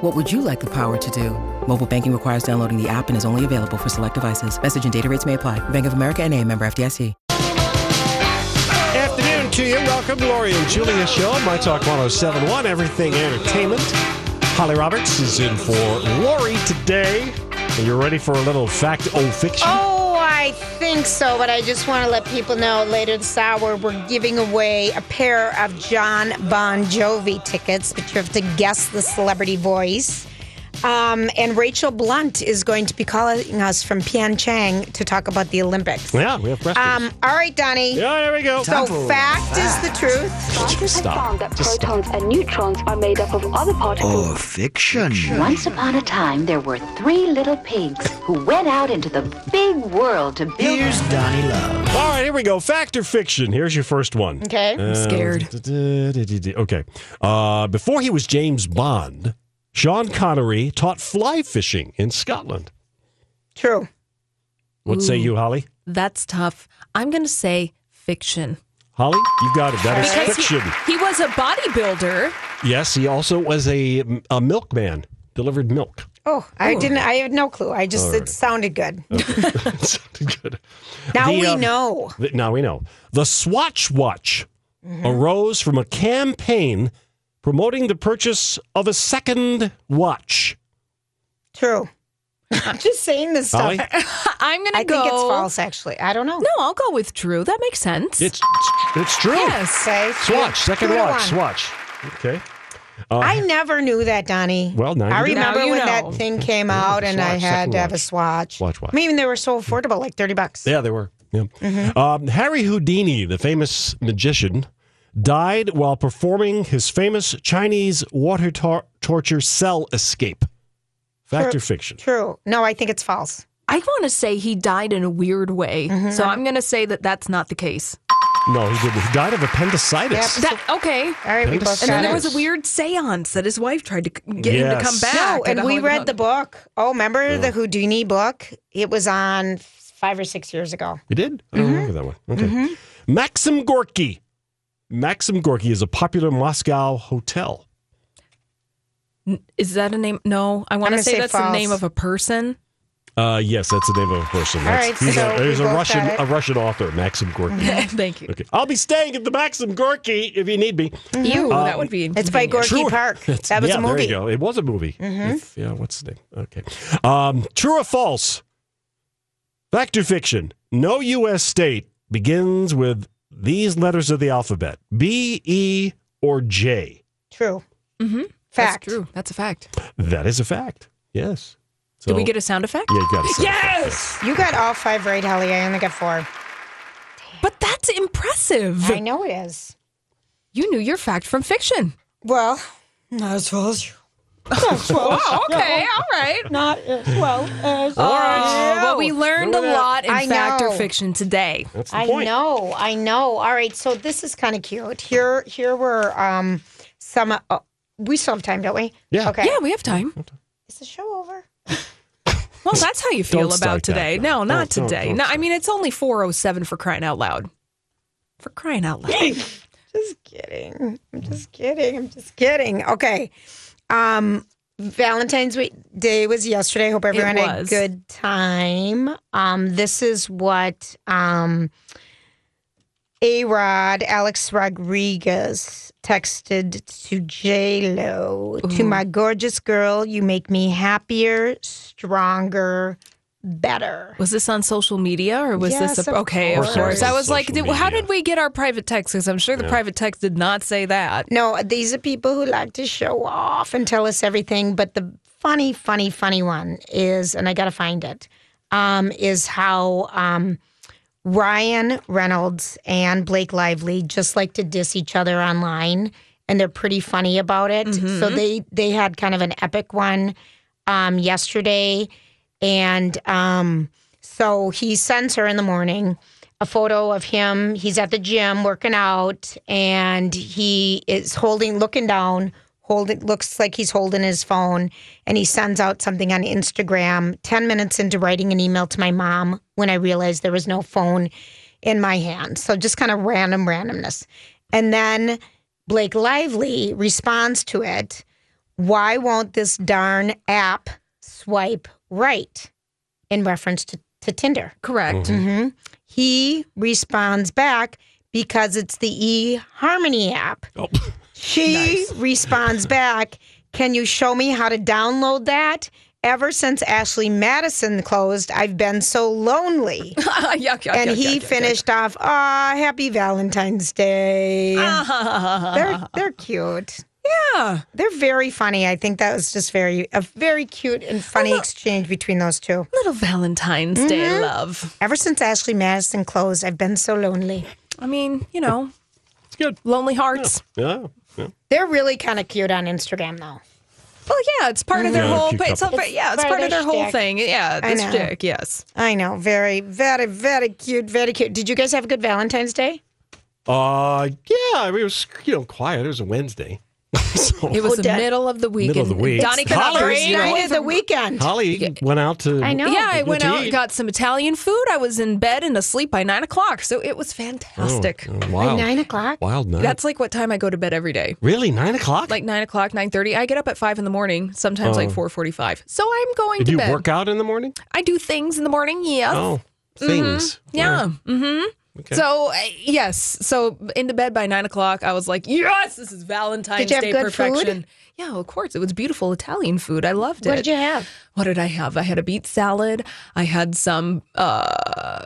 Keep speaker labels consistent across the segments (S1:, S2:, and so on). S1: What would you like the power to do? Mobile banking requires downloading the app and is only available for select devices. Message and data rates may apply. Bank of America and a member FDIC.
S2: Afternoon to you. Welcome to Lori and Julia show on My Talk 1071, Everything Entertainment. Holly Roberts is in for Lori today. Are you ready for a little fact o fiction?
S3: Oh. I think so, but I just want to let people know later this hour we're giving away a pair of John Bon Jovi tickets, but you have to guess the celebrity voice. Um, and Rachel Blount is going to be calling us from Pyeongchang to talk about the Olympics.
S2: Yeah, we have questions.
S3: Um, all right, Donnie.
S2: Yeah, there we go.
S4: So, fact, fact. is the truth.
S5: Scientists have found that Just protons stop. and neutrons are made up of other particles. Oh, fiction.
S6: Once upon a time, there were three little pigs who went out into the big world to build. Here's
S2: Donnie Love. All right, here we go. Fact or fiction? Here's your first one.
S3: Okay. I'm
S7: uh, scared. Okay.
S2: Uh, before he was James Bond, Sean Connery taught fly fishing in Scotland.
S3: True.
S2: What Ooh, say you, Holly?
S7: That's tough. I'm going to say fiction.
S2: Holly, you got it. That is fiction.
S7: He, he, was a bodybuilder.
S2: Yes, he also was a, a milkman, delivered milk.
S3: Oh, I Ooh. didn't. I had no clue. I just, right. it sounded good. Okay. it sounded good. Now the, we um, know.
S2: The, now we know. The Swatch Watch mm-hmm. arose from a campaign promoting the purchase of a second watch.
S3: True. I'm just saying this stuff. Holly?
S7: I'm going to I go.
S3: think it's false, actually. I don't know.
S7: No, I'll go with Drew. That makes sense.
S2: It's it's true. Yes. Okay. Swatch, second Two watch, swatch. Okay.
S3: Uh, I never knew that, Donnie.
S2: Well, now
S3: I you remember Now you when know. that thing came
S2: out
S3: and I had to have a swatch.
S2: Swatch watch. I
S3: mean, they were so affordable, like 30 bucks.
S2: Yeah, they were. Yeah. Mm-hmm. Um, Harry Houdini, the famous magician, died while performing his famous Chinese water tor- torture cell escape. Fact
S3: true,
S2: or fiction?
S3: True. No, I think it's false.
S7: I want to say he died in a weird way. Mm-hmm. So I'm going to say that that's not the case.
S2: No, he didn't. He died of appendicitis.
S7: Yep. That, okay.
S3: All right, And
S7: then there was a weird seance that his wife tried to get yes. him to come
S3: back. No, and we read the book. Oh, remember yeah. the Houdini book? It was on five or six years ago.
S2: You did? I don't mm-hmm. remember that one. Okay. Mm-hmm. Maxim Gorky Maxim Gorky is a popular Moscow hotel.
S7: Is that a name? No, I want to say, say, that's false. the name of a person.
S2: Uh, yes, that's the name of a person. That's, he's so a, there's a Russian, a Russian author, Maxim Gorky.
S7: Thank you.
S2: Okay. I'll be staying at the Maxim Gorky if you need me. Mm-hmm. You,
S7: um, that would be. It's
S3: by Gorky true, Park. That was yeah, a movie. There you go.
S2: It was a movie. Mm-hmm. yeah, what's the name? Okay. Um, true or false? Fact or fiction? No U.S. state begins with these letters of the alphabet B, E, or J?
S3: True. Mm-hmm. Fact.
S7: That's true. That's a fact.
S2: That is a fact. Yes.
S7: So, Did we get a sound effect?
S3: Yeah, you got a sound Yes! Effect. You got all five right, Holly. I only got four. Damn.
S7: But that's impressive.
S3: I know it is.
S7: You knew your fact from fiction.
S3: Well, not as well as you.
S7: Oh, as wow, okay, yeah.
S3: all
S7: right.
S3: Not as well as. All right. Well,
S7: we learned a lot in I fact know. or fiction today.
S3: That's the I point. know, I know. All right, so this is kind of cute. Here, here were um, some. Uh, we still have time, don't
S2: we? Yeah.
S7: Okay. Yeah, we have time.
S3: Is the show over?
S7: well, that's how you feel about today. That, no. not don't, today. Don't, no, I mean it's only four oh seven for crying out loud. For crying out loud.
S3: just kidding. I'm just kidding. I'm just kidding. Okay. Um, Valentine's Day was yesterday. Hope everyone had a good time. Um, this is what um, A Rod, Alex Rodriguez, texted to J Lo. To my gorgeous girl, you make me happier, stronger, better.
S7: Was this on social media or was yes,
S3: this a, of okay? Course. Of course,
S7: I was like, did, how did we get our private text? Because I'm sure the yeah. private text did not say that.
S3: No, these are people who like to show off and tell us everything. But the funny, funny, funny one is, and I got to find it, um, is how. Um, Ryan Reynolds and Blake Lively just like to diss each other online, and they're pretty funny about it. Mm-hmm. So they they had kind of an epic one um, yesterday and um, so he sends her in the morning a photo of him. He's at the gym working out and he is holding, looking down, holding, looks like he's holding his phone. And he sends out something on Instagram 10 minutes into writing an email to my mom when I realized there was no phone in my hand. So just kind of random randomness. And then Blake Lively responds to it Why won't this darn app swipe right in reference to, to Tinder.
S7: Correct.
S3: Mm-hmm. Mm-hmm. He responds back because it's the eHarmony app. Oh. She nice. responds back, Can you show me how to download that? Ever since Ashley Madison closed, I've been so lonely. yuck, yuck, and yuck, he finished off, Ah, happy Valentine's Day. they're, they're cute.
S7: Yeah.
S3: They're very funny. I think that was just very a very cute and funny little, exchange between those two.
S7: Little Valentine's mm-hmm. Day love.
S3: Ever since Ashley Madison closed, I've been so lonely.
S7: I mean, you know,
S2: it's good.
S7: Lonely hearts.
S2: Yeah. yeah. yeah.
S3: They're really kind of cute on Instagram though.
S7: Well, yeah, it's part of their yeah, whole. But it's, it's, yeah, it's part, part of their, their whole thing. Yeah, I dick. Yes,
S3: I know. Very, very, very cute. Very cute. Did you guys have a good Valentine's Day?
S2: Uh, yeah. I mean, it was you know quiet. It was a Wednesday.
S7: so, it was oh, the
S2: middle of the
S3: week. Middle of the
S2: week.
S3: Donnie Holly, night of the weekend.
S2: Holly went out to.
S7: I know. Yeah, I went out, and got some Italian food. I was in bed and asleep by nine o'clock, so it was fantastic.
S3: Oh, oh
S2: wow. nine
S7: o'clock.
S2: Wild
S3: night.
S7: That's like what time I go to bed every day.
S2: Really, nine o'clock.
S7: Like nine o'clock, nine thirty. I get up at five in the morning. Sometimes like oh. four forty-five. So I'm going to bed.
S2: Do you work out in the morning?
S7: I do things in the morning. Yes.
S2: Oh, things. Mm-hmm.
S7: Yeah. yeah. Mm-hmm. Okay. So yes, so into bed by nine o'clock. I was like, yes, this is Valentine's Day perfection. Food? Yeah, of course, it was beautiful Italian food. I loved
S3: what it. What did you have?
S7: What did I have? I had a beet salad. I had some uh,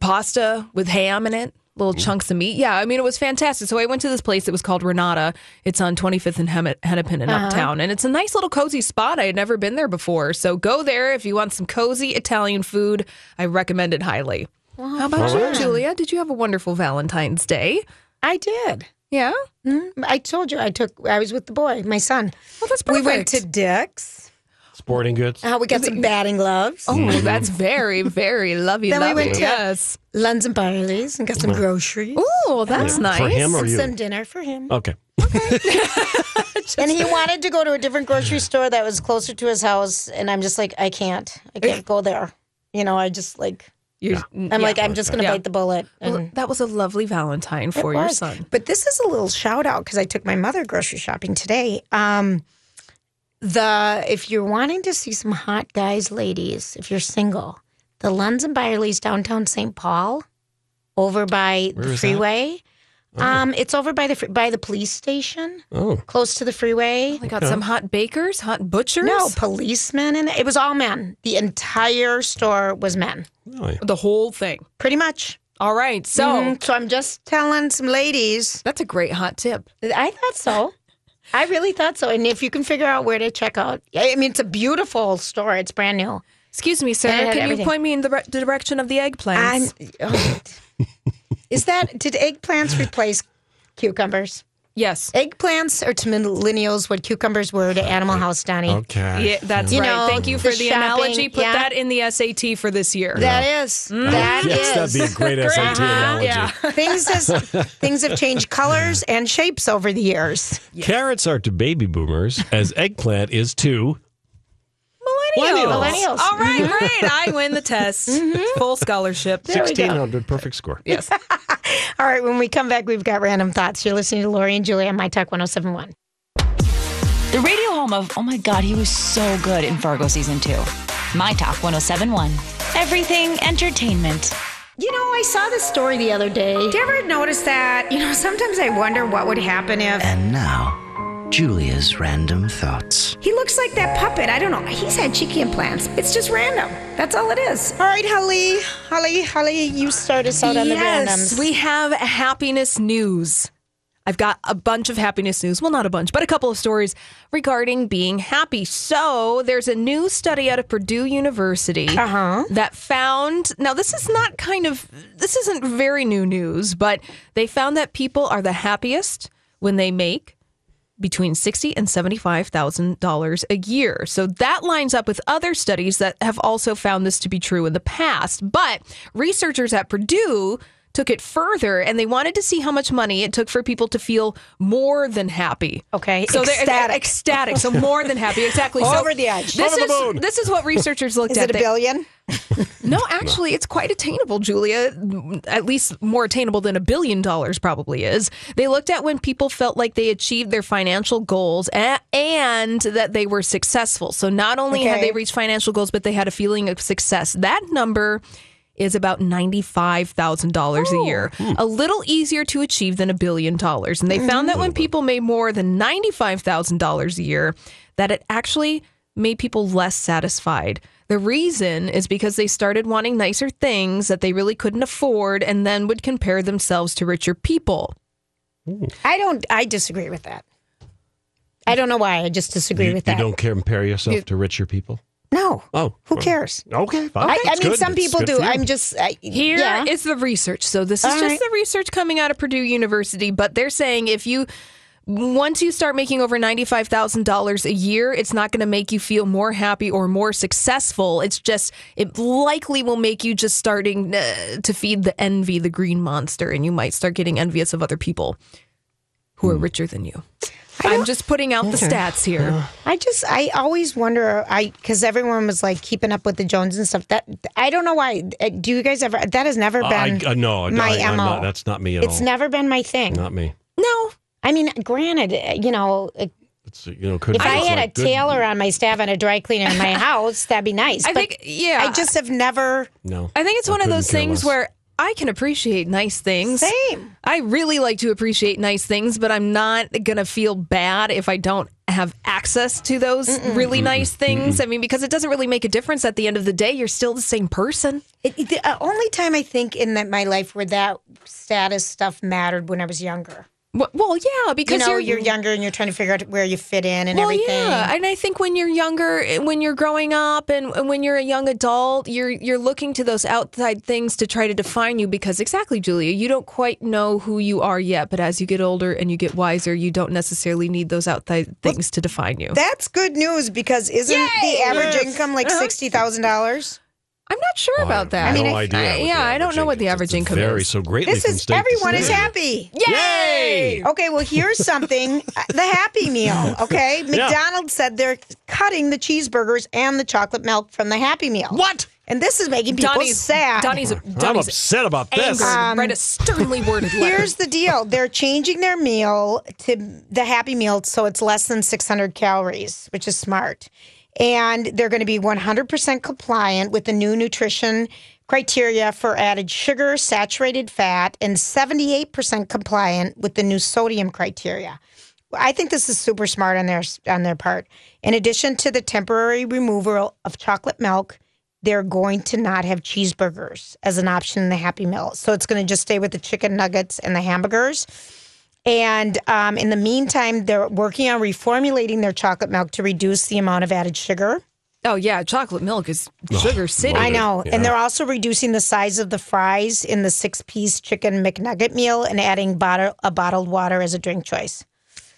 S7: pasta with ham in it. Little Ooh. chunks of meat. Yeah, I mean, it was fantastic. So I went to this place that was called Rinata. It's on 25th and Hennepin in uh-huh. Uptown. And it's a nice little cozy spot. I had never been there before. So go there if you want some cozy Italian food. I recommend it highly. Well, how about you, Julia? Did you have a wonderful Valentine's Day?
S3: I did.
S7: Yeah. Mm-hmm.
S3: I told you I took. I was with the boy, my son.
S7: Well, that's perfect.
S3: We went to Dick's.
S2: Sporting goods.
S3: How uh, we got some batting gloves.
S7: Oh, mm-hmm. that's very, very lovely.
S3: then
S7: we
S3: went to yes. Lunds and Byerly's and got some groceries. Oh,
S7: that's yeah. nice. For
S2: him or and you?
S3: Some dinner for him.
S2: Okay.
S3: okay. and he wanted to go to a different grocery store that was closer to his house, and I'm just like, I can't. I can't go there. You know, I just like you're, yeah. I'm like, I'm just going to bite the bullet. And...
S7: Well, that was a lovely Valentine for your son.
S3: But this is a little shout out because I took my mother grocery shopping today. Um, the if you're wanting to see some hot guys, ladies, if you're single, the Lunds and Byerly's downtown St. Paul, over by Where the freeway. That? Oh. Um, it's over by the by the police station. Oh, close to the freeway. They
S7: oh got okay. some hot bakers, hot butchers.
S3: No policemen, in it was all men. The entire store was men.
S7: Really? The whole thing,
S3: pretty much.
S7: All right, so mm
S3: so I'm just telling some ladies.
S7: That's a great hot tip.
S3: I thought so. I really thought so. And if you can figure out where to check out, I mean, it's a beautiful store. It's brand new.
S7: Excuse me, sir. Can everything. you point me in the re- direction of the eggplants?
S3: Is that did eggplants replace cucumbers?
S7: Yes.
S3: Eggplants are to millennials what cucumbers were to Animal House, Donnie.
S7: Okay. Yeah, that's right. Know, Thank you for the, the analogy. Put yeah. that in the SAT for this year. Yeah.
S3: That is. Mm. That yes, is. That'd be a great, great. SAT uh-huh. analogy. Yeah. things, has, things have changed colors and shapes over the years.
S2: Carrots are to baby boomers as eggplant is to
S7: Millennials. Millennials. All right, mm-hmm.
S2: great.
S7: I win the test. Mm-hmm. Full scholarship.
S2: There 1600, perfect score.
S7: Yes.
S3: All right, when we come back, we've got random thoughts. You're listening to Lori and Julie on My Talk 1071.
S8: The radio home of, oh my God, he was so good in Fargo season two. My Talk 1071. Everything entertainment.
S3: You know, I saw this story the other day. Did you ever notice that? You know, sometimes I wonder what would happen if.
S9: And now. Julia's random thoughts.
S3: He looks like that puppet. I don't know. He's had cheeky implants. It's just random. That's all it is. All right, Holly. Holly, Holly, you start us out on
S7: yes, the randoms. We have happiness news. I've got a bunch of happiness news. Well, not a bunch, but a couple of stories regarding being happy. So, there's a new study out of Purdue University uh-huh. that found now, this is not kind of, this isn't very new news, but they found that people are the happiest when they make between sixty and seventy-five thousand dollars a year. So that lines up with other studies that have also found this to be true in the past. But researchers at Purdue took it further and they wanted to see how much money it took for people to feel more than happy.
S3: Okay.
S7: So ecstatic. they're ecstatic. So more than happy. Exactly.
S3: So Over the edge.
S7: This, is, the moon. this is what researchers looked is at.
S3: Is it a billion?
S7: no, actually, it's quite attainable, Julia. At least more attainable than a billion dollars probably is. They looked at when people felt like they achieved their financial goals and that they were successful. So not only okay. had they reached financial goals, but they had a feeling of success. That number is about $95,000 a year, oh, hmm. a little easier to achieve than a billion dollars. And they mm. found that when people made more than $95,000 a year, that it actually made people less satisfied. The reason is because they started wanting nicer things that they really couldn't afford and then would compare themselves to richer people.
S3: Ooh. I don't I disagree with that. I don't know why. I just disagree you, with that.
S2: You don't compare yourself you, to richer people?
S3: No.
S2: Oh.
S3: Who cares?
S2: Okay. Fine. I, I
S3: mean, good. some people do. I'm just I,
S7: Here is yeah. the research. So this is All just right. the research coming out of Purdue University, but they're saying if you once you start making over $95,000 a year, it's not going to make you feel more happy or more successful. It's just it likely will make you just starting uh, to feed the envy, the green monster, and you might start getting envious of other people who are hmm. richer than you. I'm just putting out the stats here. I
S3: just I always wonder I because everyone was like keeping up with the Jones and stuff. That I don't know why. Uh, do you guys ever? That has never been uh, I,
S2: no,
S3: my I, MO.
S2: not, that's not
S3: me
S2: at
S3: it's all. never been my thing.
S2: not me.
S3: No, I mean, granted, uh, you know, It's you know. Could if I had a tailor on my staff and a dry cleaner in my house, that'd be nice. I but think yeah. I just have never.
S2: No,
S7: I think it's one of those things less. where I can appreciate nice things.
S3: Same.
S7: I really like to appreciate nice things, but I'm not going to feel bad if I don't have access to those Mm-mm. really nice things. Mm-mm. I mean, because it doesn't really make a difference at the end of the day. You're still the same person.
S3: It, the uh, only time I think in my life where that status stuff mattered when I was younger.
S7: Well, yeah,
S3: because you know, you're, you're younger and you're trying to figure out where you fit in and well, everything. Yeah, and
S7: I think when you're younger, when you're growing up, and, and, when you're a young adult, you're you're looking to those outside things to try to define you because exactly, Julia, you don't quite know who you are yet. But as you get older and you get wiser, you don't necessarily need those outside things well, to define you.
S3: That's good news because isn't Yay! the average yes. income like uh-huh. sixty thousand dollars?
S7: I'm not sure oh, about
S2: that.
S7: I,
S2: mean, no idea.
S7: I, yeah, I don't know what the average income very,
S2: is. So greatly
S3: this is everyone is happy.
S7: Yay!
S3: Yay! Okay, well here's something: uh, the Happy Meal. Okay, McDonald's said they're cutting the cheeseburgers and the chocolate milk from the Happy Meal.
S2: What?
S3: And this is making people Donnie's, sad.
S2: Donnie's, Donnie's I'm upset about this.
S7: Um, a sternly worded
S3: letter. Here's the deal: they're changing their meal to the Happy Meal, so it's less than 600 calories, which is smart and they're going to be 100% compliant with the new nutrition criteria for added sugar, saturated fat, and 78% compliant with the new sodium criteria. I think this is super smart on their on their part. In addition to the temporary removal of chocolate milk, they're going to not have cheeseburgers as an option in the Happy Meal. So it's going to just stay with the chicken nuggets and the hamburgers. And um, in the meantime, they're working on reformulating their chocolate milk to reduce the amount of added sugar.
S7: Oh yeah, chocolate milk is sugar city. I
S3: know,
S7: yeah.
S3: and they're also reducing the size of the fries in the six-piece chicken McNugget meal and adding bottle, a bottled water as a drink choice.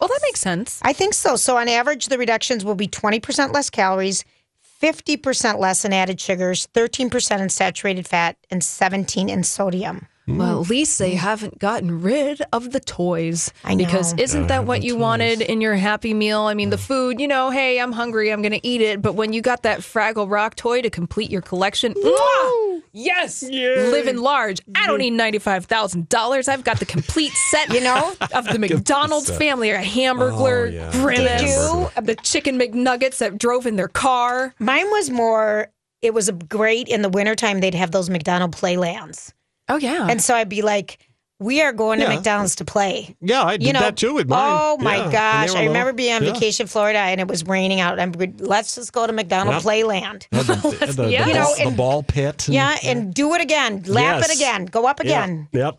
S7: Well, that makes sense.
S3: I think so. So on average, the reductions will be twenty percent less calories, fifty percent less in added sugars, thirteen percent in saturated fat, and seventeen in sodium.
S7: Mm. Well, at least they haven't gotten rid of the toys. I know. Because isn't that what you toys. wanted in your Happy Meal? I mean, the food, you know, hey, I'm hungry, I'm going to eat it. But when you got that Fraggle Rock toy to complete your collection, yes, Yay. living large. I don't need $95,000. I've got the complete set, you know, of the McDonald's family, a hamburger, oh, yeah. Grimace, you, the chicken McNuggets that drove in their car.
S3: Mine was more, it was great in the wintertime, they'd have those McDonald playlands.
S7: Oh yeah.
S3: And so I'd be like, we are going yeah. to McDonald's to play.
S2: Yeah, I did you know, that too with
S3: mine. Oh my yeah. gosh. I remember being on yeah. vacation Florida and it was raining out. And we, let's just go to McDonald Playland. The,
S2: the, the, you know, and, the ball pit.
S3: And, yeah, and do it again. Lap yes. it again. Go up again.
S2: Yep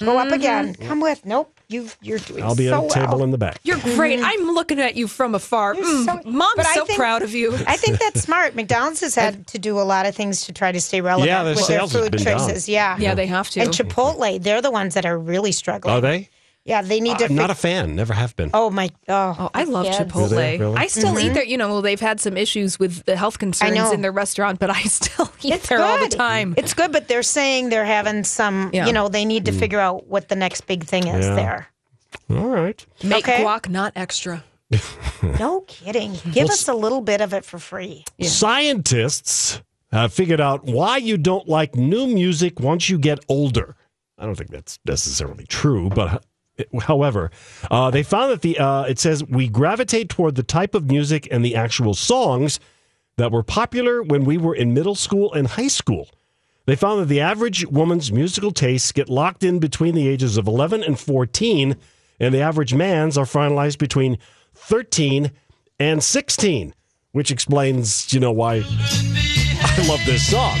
S3: Go up mm-hmm. again. Come with. Nope. You've you're doing.
S2: I'll be so at a table
S3: well.
S2: in the back.
S7: You're mm-hmm. great. I'm looking at you from afar. Mm, so- Mom's so think- proud of you.
S3: I think that's smart. McDonald's has had to do a lot of things to try to stay relevant their with their sales food choices.
S7: Yeah. yeah, they have to.
S3: And Chipotle, they're the ones that are really struggling.
S2: Are they?
S3: Yeah, they need uh, to.
S2: I'm fi- not a fan. Never have been.
S3: Oh my! Oh, oh
S7: I love Chipotle. Really? I still mm-hmm. eat there. You know, well, they've had some issues with the health concerns in their restaurant, but I still eat it's there good. all the time.
S3: It's good, but they're saying they're having some. Yeah. You know, they need to mm. figure out what the next big thing is yeah. there.
S2: All right.
S7: Make okay. guac not extra.
S3: no kidding. Give well, us a little bit of it for free. Yeah.
S2: Scientists have figured out why you don't like new music once you get older. I don't think that's necessarily true, but However, uh, they found that the uh, it says we gravitate toward the type of music and the actual songs that were popular when we were in middle school and high school. They found that the average woman's musical tastes get locked in between the ages of 11 and 14, and the average man's are finalized between 13 and 16, which explains, you know, why I love this song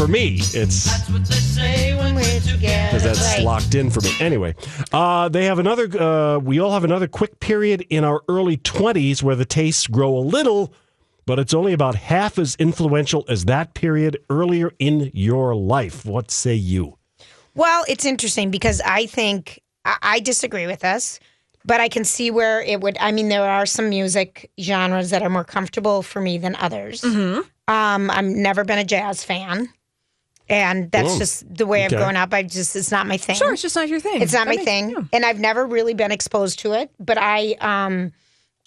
S2: for me, it's because that's right. locked in for me. Anyway, uh, they have another. Uh, we all have another quick period in our early twenties where the tastes grow a little, but it's only about half as influential as that period earlier in your life. What say you?
S3: Well, it's interesting because I think I, I disagree with us but I can see where it would. I mean, there are some music genres that are more comfortable for me than others. Mm-hmm. Um, I've never been a jazz fan and that's oh, just the way I've okay. grown up. I just it's not my thing.
S7: Sure, it's just not your thing.
S3: It's not that my makes, thing, yeah. and I've never really been exposed to it. But I, um,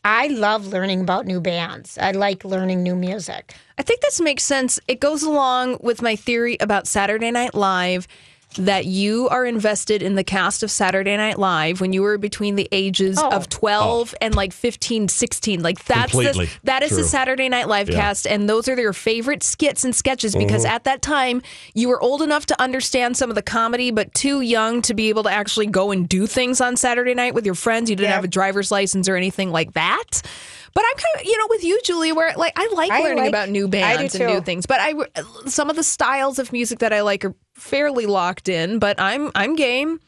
S3: I love learning about new bands. I like learning new music.
S7: I think this makes sense. It goes along with my theory about Saturday Night Live that you are invested in the cast of Saturday Night Live when you were between the ages oh. of 12 oh. and like 15, 16. Like that's the, that is True. the Saturday Night Live yeah. cast and those are your favorite skits and sketches because mm-hmm. at that time you were old enough to understand some of the comedy but too young to be able to actually go and do things on Saturday night with your friends. You didn't yeah. have a driver's license or anything like that. But I'm kind of, you know, with you, Julie, where like I like I learning like, about new bands and new things. But I some of the styles of music that I like are fairly locked in, but I'm I'm game.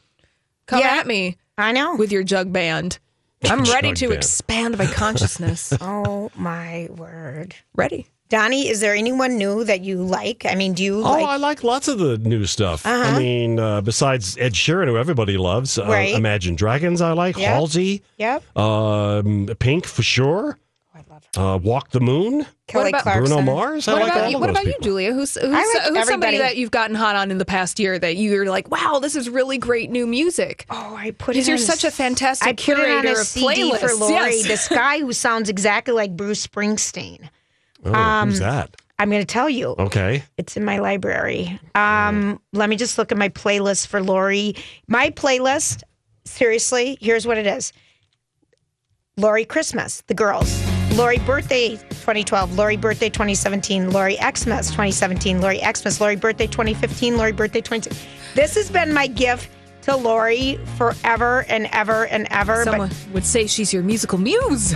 S7: Come yeah, at me.
S3: I know.
S7: With your jug band. I'm ready to band. expand my consciousness.
S3: oh my word.
S7: Ready.
S3: Donnie, is there anyone new that you like? I mean, do you?
S2: Oh, like- I like lots of the new stuff. Uh-huh. I mean, uh, besides Ed Sheeran, who everybody loves, uh, right. uh, Imagine Dragons, I like yep. Halsey, yep, um, Pink for sure. Uh, Walk the Moon. Kelly about, Bruno Mars.
S7: what about, you, What about you, Julia? Who's, who's, like who's somebody that you've gotten hot on in the past year that you're like, wow, this is really great new music?
S3: Oh, I put it.
S7: You're such a fantastic I curator of CD playlists. for Lori. Yes.
S3: This guy who sounds exactly like Bruce Springsteen.
S2: Oh, um, who's that?
S3: I'm going to tell you.
S2: Okay.
S3: It's in my library. Um, let me just look at my playlist for Lori. My playlist, seriously, here's what it is Lori Christmas, The Girls. Lori Birthday 2012, Lori Birthday 2017, Lori Xmas 2017, Lori Xmas, Lori Birthday 2015, Lori Birthday 20. This has been my gift to Lori forever and ever and ever.
S7: Someone but would say she's your musical muse.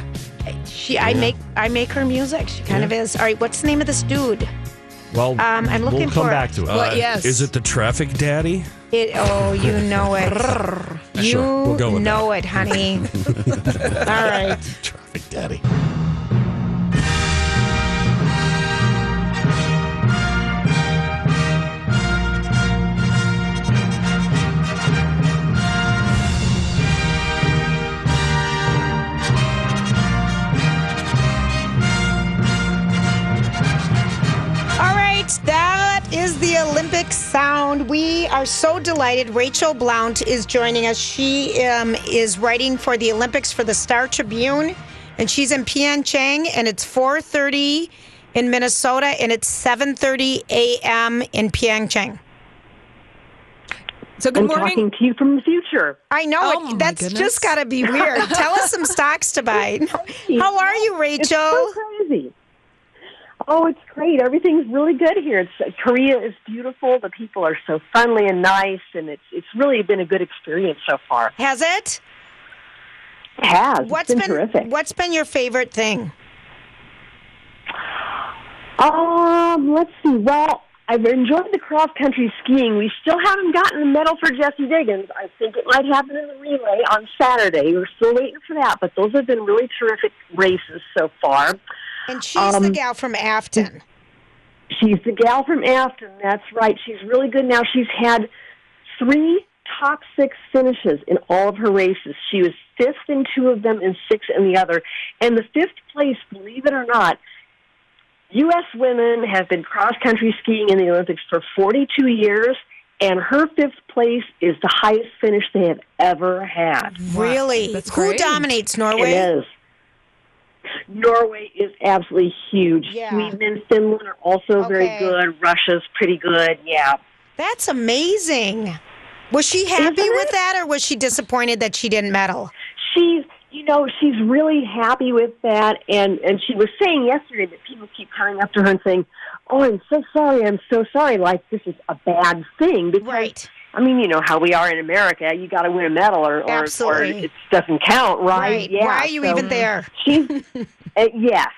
S3: She, yeah. I make, I make her music. She kind yeah. of is. All right, what's the name of this dude?
S2: Well, um, I'm looking. We'll come for back to it. uh,
S7: yes.
S2: Is it the traffic daddy?
S3: It. Oh, you know it. you sure. we'll know that. it, honey. All right.
S2: Traffic daddy.
S3: sound. We are so delighted. Rachel Blount is joining us. She um, is writing for the Olympics for the Star Tribune, and she's in Pyeongchang, and it's 4.30 in Minnesota, and it's 7.30 a.m. in Pyeongchang.
S10: So good I'm morning. talking to you from the future.
S3: I know oh, it, that's goodness. just got to be weird. Tell us some stocks to buy. How are you, Rachel?
S10: It's so crazy. Oh, it's great. Everything's really good here. It's uh, Korea is beautiful. The people are so friendly and nice, and it's it's really been a good experience so far.
S3: Has it?
S10: It has. What's it's been, been terrific.
S3: What's been your favorite thing?
S10: Um, let's see. Well, I've enjoyed the cross country skiing. We still haven't gotten a medal for Jessie Diggins. I think it might happen in the relay on Saturday. We're still waiting for that, but those have been really terrific races so far.
S3: And she's um, the gal from Afton. She's the gal
S10: from Afton. That's right. She's really good now. She's had three top six finishes in all of her races. She was fifth in two of them and sixth in the other. And the fifth place, believe it or not, U.S. women have been cross country skiing in the Olympics for 42 years, and her fifth place is the highest finish they have ever had.
S3: Really? Wow. Who great. dominates Norway?
S10: It is. Norway is absolutely huge. Yeah. Sweden and Finland are also okay. very good. Russia's pretty good. Yeah.
S3: That's amazing. Was she happy Isn't with it? that or was she disappointed that she didn't medal?
S10: She's you know, she's really happy with that and and she was saying yesterday that people keep coming up to her and saying, "Oh, I'm so sorry. I'm so sorry. Like this is a bad thing because right. I mean, you know how we are in America. You got to win a medal, or or, or, it doesn't count, right?
S3: right. Yeah. Why are you so even there?
S10: She's uh, yes.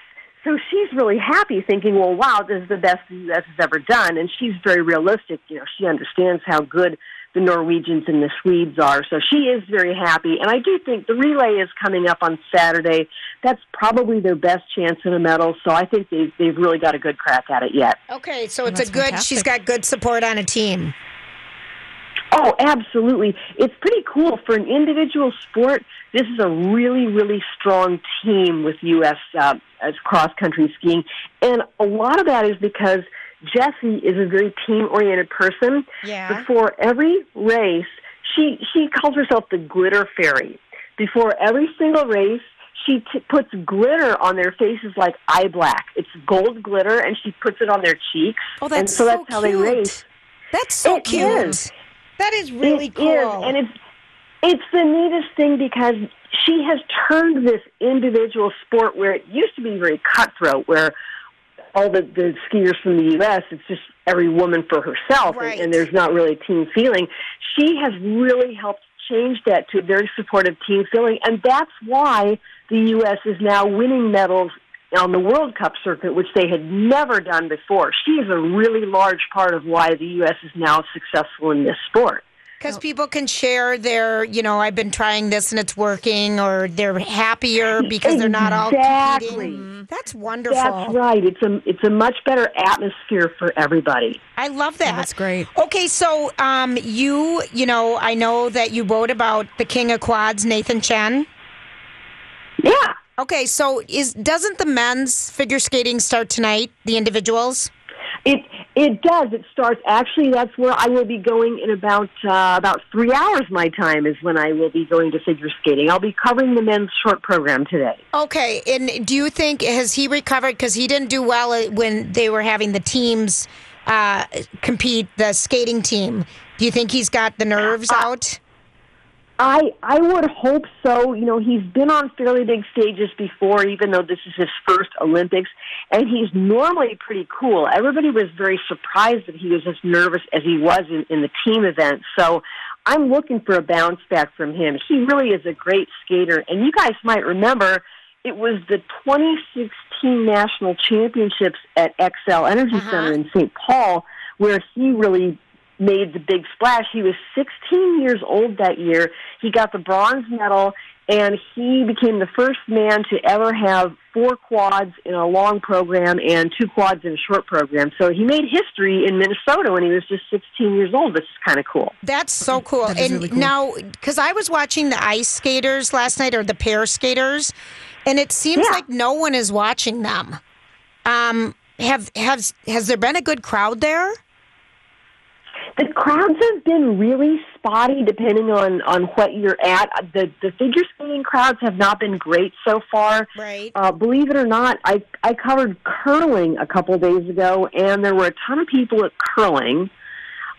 S10: So she's really happy, thinking, "Well, wow, this is the best the U.S. has ever done." And she's very realistic. You know, she understands how good the Norwegians and the Swedes are. So she is very happy. And I do think the relay is coming up on Saturday. That's probably their best chance in a medal. So I think they've, they've really got a good crack at it yet.
S3: Okay, so it's That's a good, fantastic. she's got good support on a team.
S10: Oh, absolutely. It's pretty cool for an individual sport. This is a really, really strong team with U.S. Uh, cross country skiing, and a lot of that is because Jessie is a very team oriented person.
S3: Yeah.
S10: Before every race, she she calls herself the glitter fairy. Before every single race, she t- puts glitter on their faces like eye black. It's gold glitter, and she puts it on their cheeks.
S3: Oh, that's and
S10: so,
S3: so that's cute. how they race. That's so it cute. Is. That is really it cool. Is, and it's
S10: it's the neatest thing because she has turned this individual sport where it used to be very cutthroat, where all the, the skiers from the U.S. It's just every woman for herself, right. and, and there's not really a team feeling. She has really helped change that to a very supportive team feeling, and that's why the U.S. is now winning medals on the World Cup circuit, which they had never done before. She's a really large part of why the U.S. is now successful in this sport.
S3: Because people can share their, you know, I've been trying this and it's working, or they're happier because they're not all competing. Mm-hmm. That's wonderful.
S10: That's right. It's a it's a much better atmosphere for everybody.
S3: I love that.
S7: That's great.
S3: Okay, so um, you, you know, I know that you wrote about the King of Quads, Nathan Chen.
S10: Yeah.
S3: Okay, so is doesn't the men's figure skating start tonight? The individuals.
S10: It it does. It starts actually. That's where I will be going in about uh, about three hours. My time is when I will be going to figure skating. I'll be covering the men's short program today.
S3: Okay, and do you think has he recovered? Because he didn't do well uh, when they were having the teams uh, compete, the skating team. Do you think he's got the nerves uh, out?
S10: I I would hope so. You know, he's been on fairly big stages before, even though this is his first Olympics, and he's normally pretty cool. Everybody was very surprised that he was as nervous as he was in, in the team event. So I'm looking for a bounce back from him. He really is a great skater, and you guys might remember it was the 2016 national championships at Xcel Energy uh-huh. Center in St. Paul where he really made the big splash. He was 16 years old that year. He got the bronze medal, and he became the first man to ever have four quads in a long program and two quads in a short program. So he made history in Minnesota when he was just 16 years old. This is kind of cool.
S3: That's so cool. That and really cool. now, because I was watching the ice skaters last night or the pair skaters, and it seems yeah. like no one is watching them. Um, have has has there been a good crowd there?
S10: The crowds have been really spotty depending on, on what you're at. The the figure skating crowds have not been great so far.
S3: Right. Uh,
S10: believe it or not, I I covered curling a couple days ago and there were a ton of people at curling.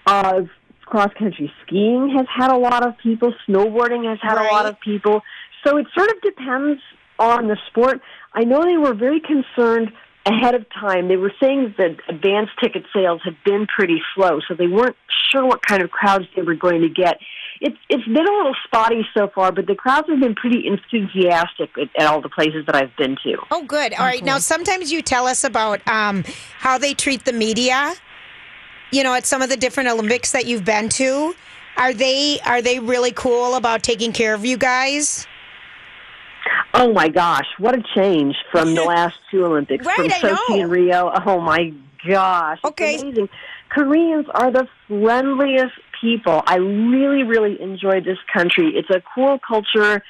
S10: Uh cross country skiing has had a lot of people, snowboarding has had right. a lot of people. So it sort of depends on the sport. I know they were very concerned ahead of time, they were saying that advance ticket sales had been pretty slow, so they weren't sure what kind of crowds they were going to get. It's it's been a little spotty so far, but the crowds have been pretty enthusiastic at, at all the places that I've been to.
S3: Oh, good. All right. Now, sometimes you tell us about um, how they treat the media. You know, at some of the different Olympics that you've been to, are they are they really cool about taking care of you guys?
S10: Oh my gosh, what a change from the last two Olympics, right, from Sochi and Rio. Oh my gosh, okay. amazing. Koreans are the friendliest people. I really, really enjoy this country. It's a cool culture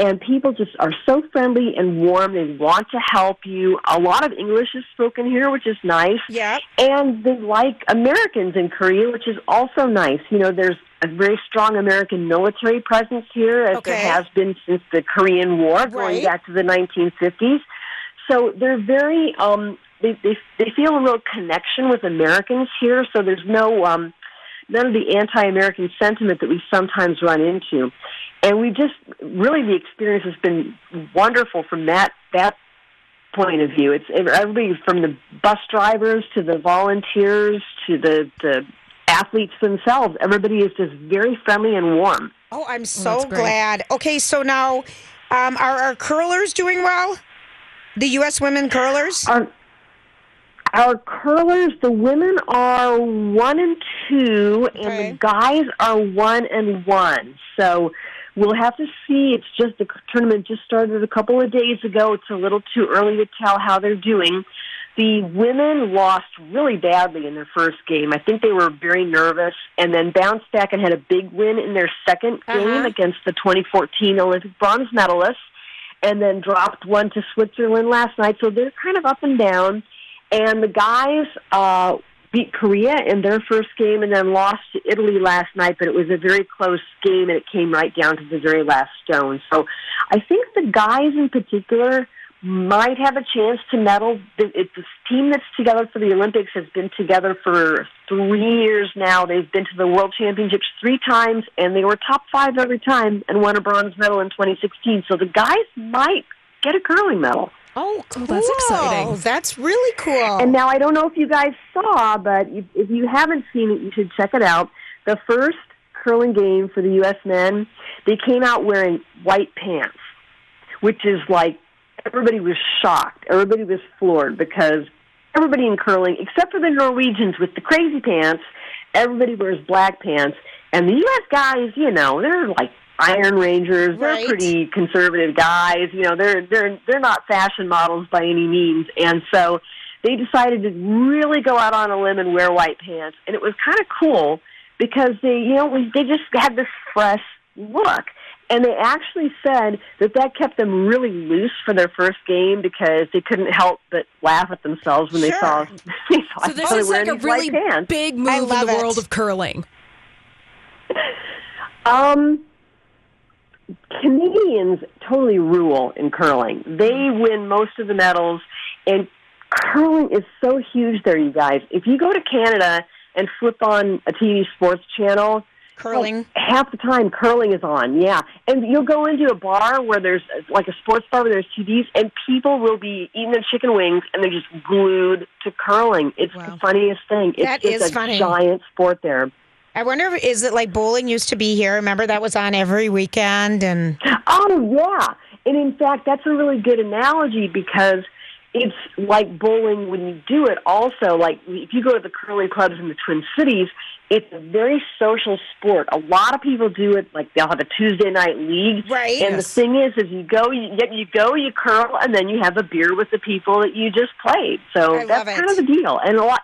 S10: and people just are so friendly and warm. They want to help you. A lot of English is spoken here, which is nice.
S3: Yeah.
S10: And they like Americans in Korea, which is also nice. You know, there's a very strong American military presence here, as okay. there has been since the Korean War, right. going back to the 1950s. So they're very um, they, they they feel a real connection with Americans here. So there's no um, none of the anti-American sentiment that we sometimes run into. And we just really the experience has been wonderful from that that point of view. It's everybody from the bus drivers to the volunteers to the, the athletes themselves. Everybody is just very friendly and warm.
S3: Oh, I'm oh, so oh, glad. Okay, so now um, are our curlers doing well? The U.S. women curlers.
S10: Our, our curlers, the women are one and two, and the guys are one and one. So we'll have to see. It's just the tournament just started a couple of days ago. It's a little too early to tell how they're doing. The women lost really badly in their first game. I think they were very nervous and then bounced back and had a big win in their 2nd uh-huh. game against the 2014 Olympic bronze medalists and then dropped one to Switzerland last night. So they're kind of up and down. And the guys uh, beat Korea in their first game and then lost to Italy last night, but it was a very close game and it came right down to the very last stone. So I think the guys in particular might have a chance to medal. It's a team that's together for the Olympics has been together for three years now. They've been to the World Championships three times, and they were top five every time and won a bronze medal in 2016. So the guys might get a curling medal.
S3: Oh, oh cool. That's exciting. That's really cool.
S10: And now I don't know if you guys saw, but if, if you haven't seen it, you should check it out. The first curling game for the U.S. men, they came out wearing white pants, which is like everybody was shocked. Everybody was floored because everybody in curling, except for the Norwegians with the crazy pants, everybody wears black pants. And the U.S. guys, you know, they're like Iron Rangers. They're pretty conservative guys. You know, they're they're they're not fashion models by any means, and so they decided to really go out on a limb and wear white pants, and it was kind of cool because they you know they just had this fresh look. And they actually said that that kept them really loose for their first game because they couldn't help but laugh at themselves when sure. they saw. They saw so this is like a
S7: really big move in the it. world of curling.
S10: Um, Canadians totally rule in curling. They mm. win most of the medals, and curling is so huge there, you guys. If you go to Canada and flip on a TV sports channel,
S7: curling
S10: half the time curling is on yeah and you'll go into a bar where there's like a sports bar where there's tvs and people will be eating their chicken wings and they're just glued to curling it's wow. the funniest thing it's, it's a funny. giant sport there
S3: I wonder is it like bowling used to be here? Remember that was on every weekend
S10: and Oh yeah. And in fact that's a really good analogy because it's like bowling when you do it also like if you go to the curling clubs in the Twin Cities, it's a very social sport. A lot of people do it like they'll have a Tuesday night league.
S3: Right.
S10: And yes. the thing is is you go you, you go, you curl and then you have a beer with the people that you just played. So I that's kind of the deal. And a lot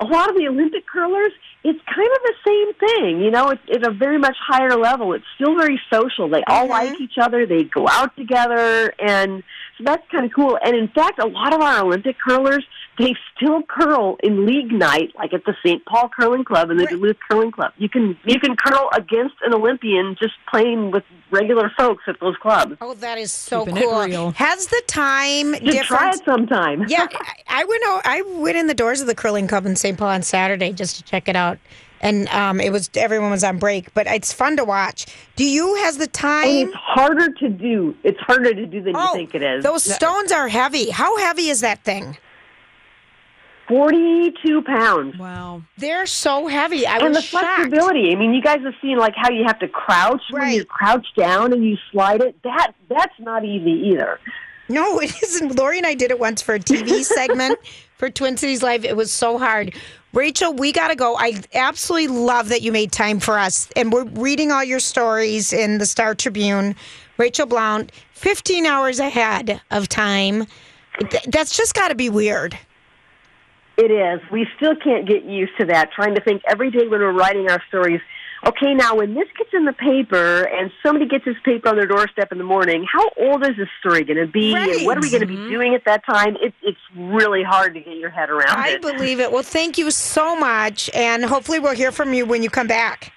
S10: a lot of the Olympic curlers it's kind of the same thing, you know. It's at a very much higher level. It's still very social. They all mm-hmm. like each other. They go out together, and so that's kind of cool. And in fact, a lot of our Olympic curlers they still curl in league night, like at the St. Paul Curling Club and the right. Duluth Curling Club. You can you can curl against an Olympian just playing with regular folks at those clubs.
S3: Oh, that is so Keeping cool. Has the time just difference?
S10: Try it sometime.
S3: yeah, I went. Out, I went in the doors of the curling club in St. Paul on Saturday just to check it out out and um, it was everyone was on break, but it's fun to watch. Do you has the time?
S10: And oh, it's harder to do. It's harder to do than oh, you think it is.
S3: Those stones are heavy. How heavy is that thing?
S10: Forty-two pounds.
S7: Wow,
S3: they're so heavy. I
S10: and
S3: was the shocked.
S10: flexibility.
S3: I
S10: mean, you guys have seen like how you have to crouch right. when you crouch down and you slide it. That that's not easy either.
S3: No, it isn't. Lori and I did it once for a TV segment for Twin Cities Live. It was so hard. Rachel, we got to go. I absolutely love that you made time for us. And we're reading all your stories in the Star Tribune. Rachel Blount, 15 hours ahead of time. that's just got to be weird.
S10: It is. We still can't get used to that, trying to think every day when we're writing our stories Okay, now when this gets in the paper and somebody gets this paper on their doorstep in the morning, how old is this story going to be? Right. And what are we going to be doing at that time? It, it's really hard to get your head around I it.
S3: believe it. Well, thank you so much. And hopefully, we'll hear from you when you come back.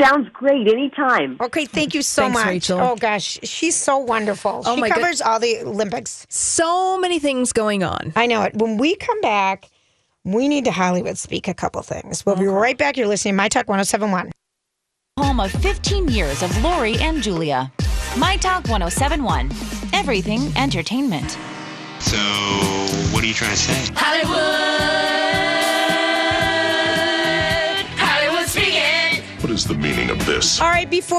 S10: Sounds great. Anytime.
S3: Okay. Thank you so Thanks, much. Rachel. Oh gosh, she's so wonderful. Oh, she my covers God. all the Olympics.
S7: So many things going on.
S3: I know it. When we come back, we need to Hollywood speak a couple things. We'll okay. be right back. You're listening to My Talk 1071.
S11: Home of 15 years of Lori and Julia. My Talk 1071. Everything entertainment.
S12: So, what are you trying to say?
S13: Hollywood! Hollywood speaking!
S14: What is the meaning of
S3: this? All right, before.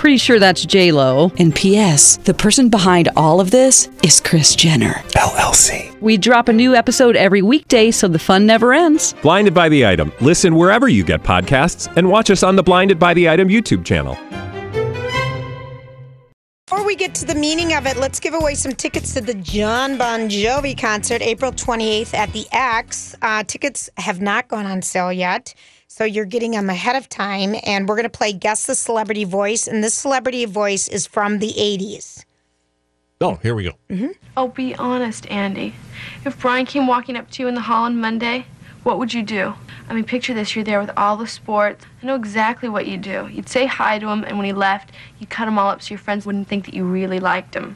S15: Pretty sure that's J Lo. And P.S. The person behind all of this is Kris Jenner LLC. We drop a new episode every weekday, so the fun never ends.
S16: Blinded by the item. Listen wherever you get podcasts, and watch us on the Blinded by the Item YouTube channel.
S3: Before we get to the meaning of it, let's give away some tickets to the Jon Bon Jovi concert, April 28th at the X. Uh, tickets have not gone on sale yet. So you're getting them ahead of time. And we're going to play Guess the Celebrity Voice. And this celebrity voice is from the 80s.
S17: Oh, here we go.
S18: Mm-hmm. Oh, be honest, Andy. If Brian came walking up to you in the hall on Monday, what would you do? I mean, picture this you're there with all the sports. I know exactly what you'd do. You'd say hi to him, and when he left, you'd cut him all up so your friends wouldn't think that you really liked him.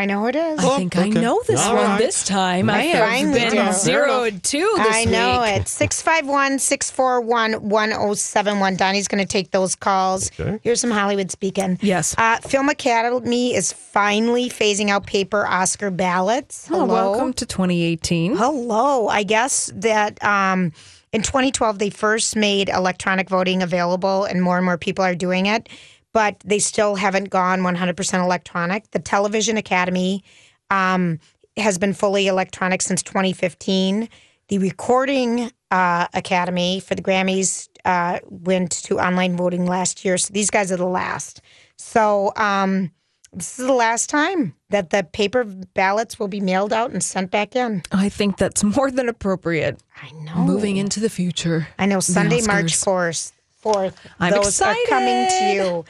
S3: I know it is. I
S15: oh, think oh, okay. I know this All one right. this time. I have been do. zeroed two this
S3: I know
S15: week. it. 651-641-1071.
S3: Donnie's going to take those calls. Okay. Here's some Hollywood speaking.
S15: Yes.
S3: Uh, Film Academy is finally phasing out paper Oscar ballots. Oh, Hello. Oh,
S15: welcome to 2018. Hello.
S3: I guess that... Um, in 2012, they first made electronic voting available, and more and more people are doing it but they still haven't gone 100% electronic. The Television Academy um, has been fully electronic since 2015. The Recording uh, Academy for the Grammys uh, went to online voting last year. So these guys are the last. So um, this is the last time that the paper ballots will be mailed out and sent back in.
S15: I think that's more than appropriate.
S3: I know.
S15: Moving into the future.
S3: I know. Sunday, March 4th,
S15: 4th. I'm Those
S3: excited. are coming to you.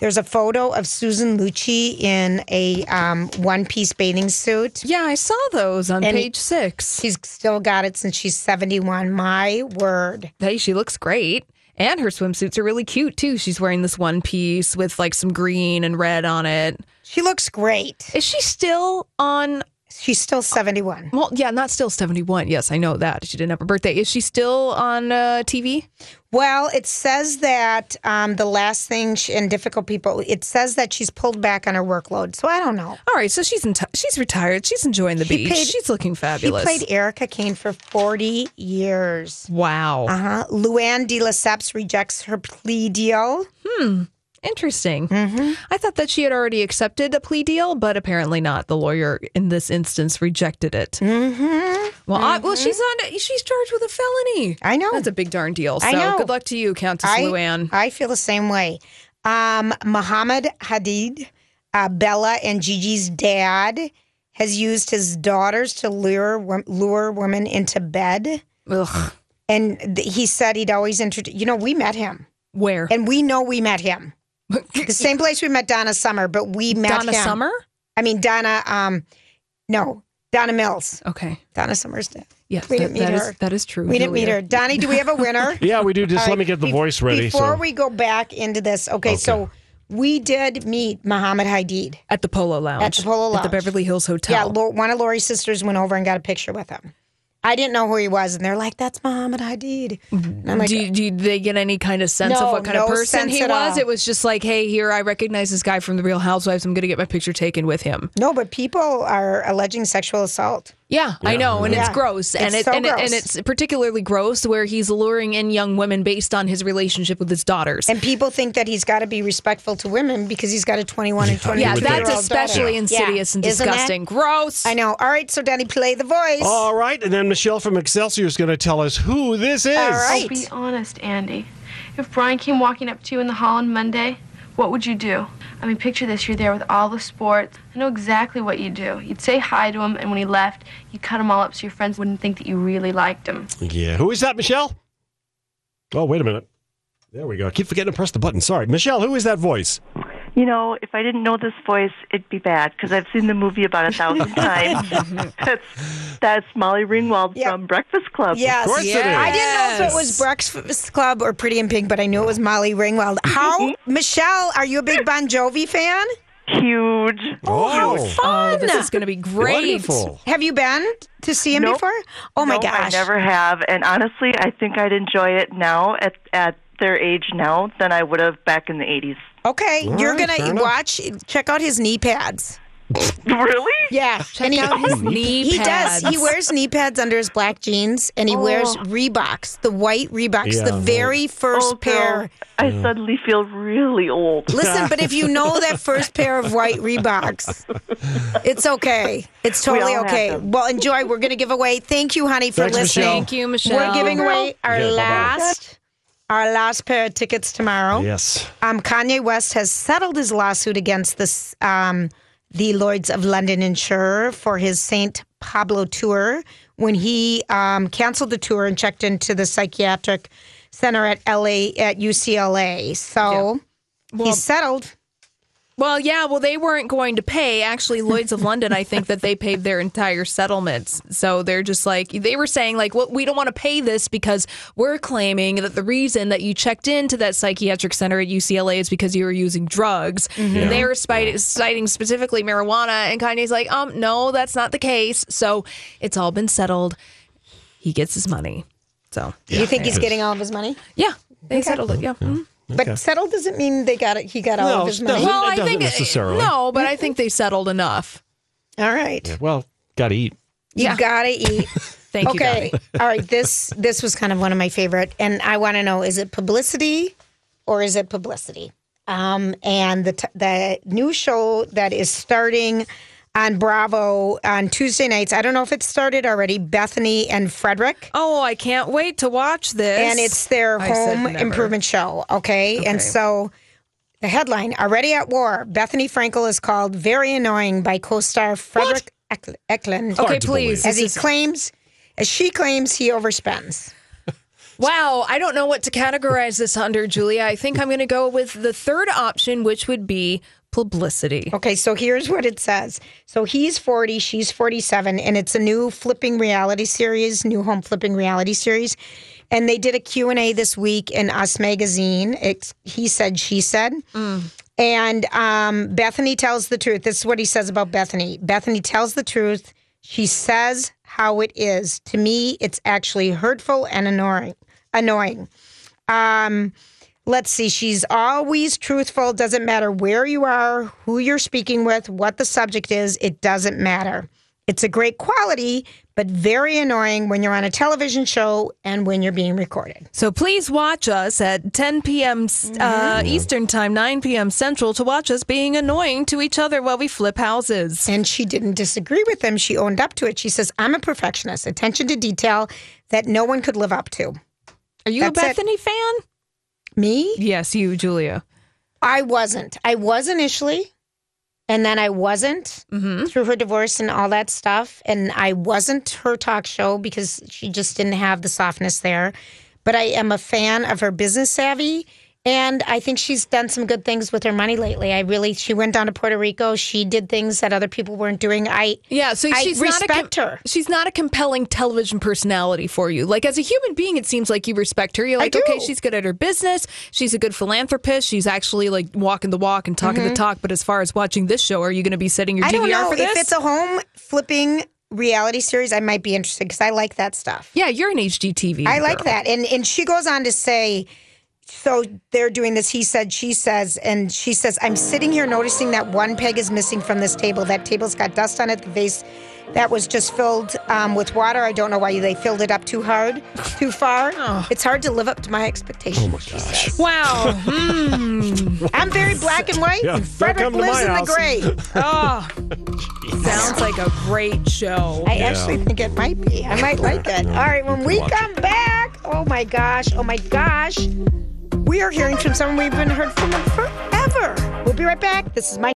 S3: There's a photo of Susan Lucci in a um, one piece bathing suit.
S15: Yeah, I saw those on and page six.
S3: She's still got it since she's 71. My word.
S15: Hey, she looks great. And her swimsuits are really cute too. She's wearing this one piece with like some green and red on it.
S3: She looks great.
S15: Is she still on
S3: She's still 71.
S15: Well, yeah, not still 71. Yes, I know that. She didn't have a birthday. Is she still on uh, TV?
S3: Well, it says that um, the last thing she, in Difficult People, it says that she's pulled back on her workload. So I don't know. All
S15: right, so she's she's retired. She's enjoying the she beach. Played, she's looking fabulous. She
S3: played Erica Kane for 40 years.
S15: Wow.
S3: Uh huh. Luann de Lesseps rejects her plea deal.
S15: Hmm. Interesting. Mm-hmm. I thought that she had already accepted a plea deal, but apparently not. The lawyer in this instance rejected it.
S3: Mm-hmm.
S15: Well,
S3: I,
S15: well, mm-hmm. she's on. She's charged with a felony.
S3: I know
S15: that's a big darn deal. So I know. good luck to you, Countess I, Luann.
S3: I feel the same way. Um, Mohamed Hadid, uh, Bella and Gigi's dad, has used his daughters to lure lure women into bed.
S15: Ugh.
S3: And th- he said he'd always introduce. You know, we met him
S15: where,
S3: and we know we met him the same place we met Donna Summer, but we met
S15: Donna
S3: him.
S15: Summer.
S3: I mean Donna. Um, no, Donna Mills.
S15: Okay,
S3: Donna Summer's dead.
S15: Yes, we that, didn't meet that her. Is, that is true.
S3: We didn't meet her. Donnie, do we have a winner?
S2: yeah, we do. Just let me get the Be- voice ready.
S3: Before so. we go back into this, okay, okay. so we did meet Mohamed Hadid
S15: at the Polo Lounge.
S3: At the Polo
S15: Lounge. At the Beverly Hills Hotel.
S3: Yeah, one of Lori's sisters went over and got a picture with him. I didn't know who he was, and they're like, "That's Mohamed Hadid."
S15: I'm like, do, do they get any kind of sense No, of what kind of person he was? all. It was just like, hey, here I recognize this guy from the Real Housewives. I'm gonna get my picture taken with him.
S3: no, but people are alleging sexual assault.
S15: Yeah, yeah. I know, and yeah. it's gross, it's and it so and, gross. It, and it's particularly gross where he's luring in young women based on his relationship with his daughters.
S3: And people think that he's got to be respectful to women because he's got a twenty-one and twenty. Yeah,
S15: that's especially insidious yeah. and disgusting. Gross.
S3: I know. All right, so Danny, play the voice.
S2: All right, and then Michelle from Excelsior is going to tell us who this is. All
S3: right.
S18: be honest, Andy. If Brian came walking up to you in the hall on Monday, what would you do? I mean, picture this. You're there with all the sports. I know exactly what you'd do. You'd say hi to him, and when he left, you'd cut him all up so your friends wouldn't think that you really liked him.
S2: Yeah. Who is that, Michelle? Oh, wait a minute. There we go. I keep forgetting to press the button. Sorry. Michelle, who is that voice?
S19: you know, if I didn't know this voice, it'd be bad because I've seen the movie about a thousand times. that's, that's Molly Ringwald from Breakfast Club.
S3: Yes. yes. I didn't know if it was Breakfast Club or Pretty in Pink, but I knew it was Molly Ringwald. How, Michelle, are you a big Bon Jovi
S19: fan? Huge.
S3: Oh, how fun. Oh,
S15: this is going to be great.
S2: Wonderful.
S3: Have you been to see him nope. before? Oh, my nope, gosh.
S19: I never have. And honestly, I think I'd enjoy it now at, at their age now than I would have back in the 80s.
S3: Okay, you're gonna watch. Check out his knee pads.
S19: really?
S3: Yeah, check and
S15: he, out his knee
S3: he does. He wears knee pads under his black jeans, and he wears oh. Reeboks, the white Reeboks, Yeah, the no. very first Oh, pair.
S19: I suddenly feel really old.
S3: Listen, but if you know that first pair of white Reeboks, it's okay. It's totally okay. Well, enjoy. We're gonna give away. Thank you, honey, for Thanks,
S15: listening. Michelle. Thank you, Michelle.
S3: We're giving away our bye-bye. last our last pair of tickets tomorrow.
S2: Yes.
S3: Um, Kanye West has settled his lawsuit against this, um, the Lloyds of London insurer for his St. Pablo tour when he um, canceled the tour and checked into the psychiatric center at LA at UCLA. So yeah. well, he settled.
S15: Well, yeah, well, they weren't going to pay. Actually, Lloyd's of London, I think that they paid their entire settlements. So they're just like, they were saying, like, well, we don't want to pay this because we're claiming that the reason that you checked into that psychiatric center at UCLA is because you were using drugs. Mm-hmm. Yeah. They were citing specifically marijuana. And Kanye's like, um, no, that's not the case. So it's all been settled. He gets his money. So yeah.
S3: you think he's getting all of his money?
S15: Yeah. They okay. settled it. Yeah. yeah. Mm-hmm.
S3: Okay. But settled doesn't mean they got it. He got all
S15: no,
S3: of his money.
S15: Well, I think necessarily. no, but I think they settled enough.
S3: All right.
S2: Yeah, well, gotta eat.
S3: You yeah. gotta eat. Thank okay. you. Okay. all right. This this was kind of one of my favorite, and I want to know: is it publicity or is it publicity? Um, and the t- the new show that is starting on Bravo on Tuesday nights. I don't know if it started already. Bethenny and Fredrik.
S15: Oh, I can't wait to watch this.
S3: And it's their I home improvement show. Okay? okay. And so the headline already at war. Bethenny Frankel is called very annoying by co-star Fredrik Eklund.
S15: Okay, please.
S3: As he claims, as she claims, he overspends.
S15: Wow, I don't know what to categorize this under, Julia. I think I'm going to go with the third option, which would be publicity.
S3: Okay, so here's what it says. So he's 40, she's 47, and it's a new flipping reality series, new home flipping reality series. And they did a Q&A this week in Us Magazine. It's He Said, She Said. Mm. And um, Bethenny tells the truth. This is what he says about Bethenny. Bethenny tells the truth. She says how it is. To me, it's actually hurtful and annoying. Annoying. Um, Let's see, she's always truthful. Doesn't matter where you are, who you're speaking with, what the subject is, it doesn't matter. It's a great quality, but very annoying when you're on a television show and when you're being recorded. So please watch us at 10 p.m. Uh, mm-hmm. Eastern Time, 9 p.m. Central, to watch us being annoying to each other while we flip houses. And she didn't disagree with them. She owned up to it. She says, I'm a perfectionist, attention to detail that no one could live up to. Are you That's a Bethenny it. fan? Me? Yes, you, Julia. I wasn't. I was initially, and then I wasn't mm-hmm. through her divorce and all that stuff. And I wasn't her talk show because she just didn't have the softness there. But I am a fan of her business savvy and I think she's done some good things with her money lately. I really, she went down to Puerto Rico. She did things that other people weren't doing. I yeah, so I she's respect not a, her. She's not a compelling television personality for you. Like as a human being, it seems like you respect her. You're like, okay, she's good at her business. She's a good philanthropist. She's actually like walking the walk and talking mm-hmm. the talk. But as far as watching this show, are you going to be setting your I DVR for this? If it's a home flipping reality series, I might be interested because I like that stuff. Yeah, you're an HGTV. I girl. like that, and and she goes on to say so they're doing this he said she says and she says i'm sitting here noticing that one peg is missing from this table that table's got dust on it the vase that was just filled um, with water i don't know why they filled it up too hard too far oh. it's hard to live up to my expectations oh my gosh. wow mm. i'm very black and white yeah, and fredrik lives in house. the gray oh sounds like a great show i yeah. actually think it might be i might like it all right when we come it. back oh my gosh oh my gosh we are hearing from someone we've been heard from forever. We'll be right back. This is my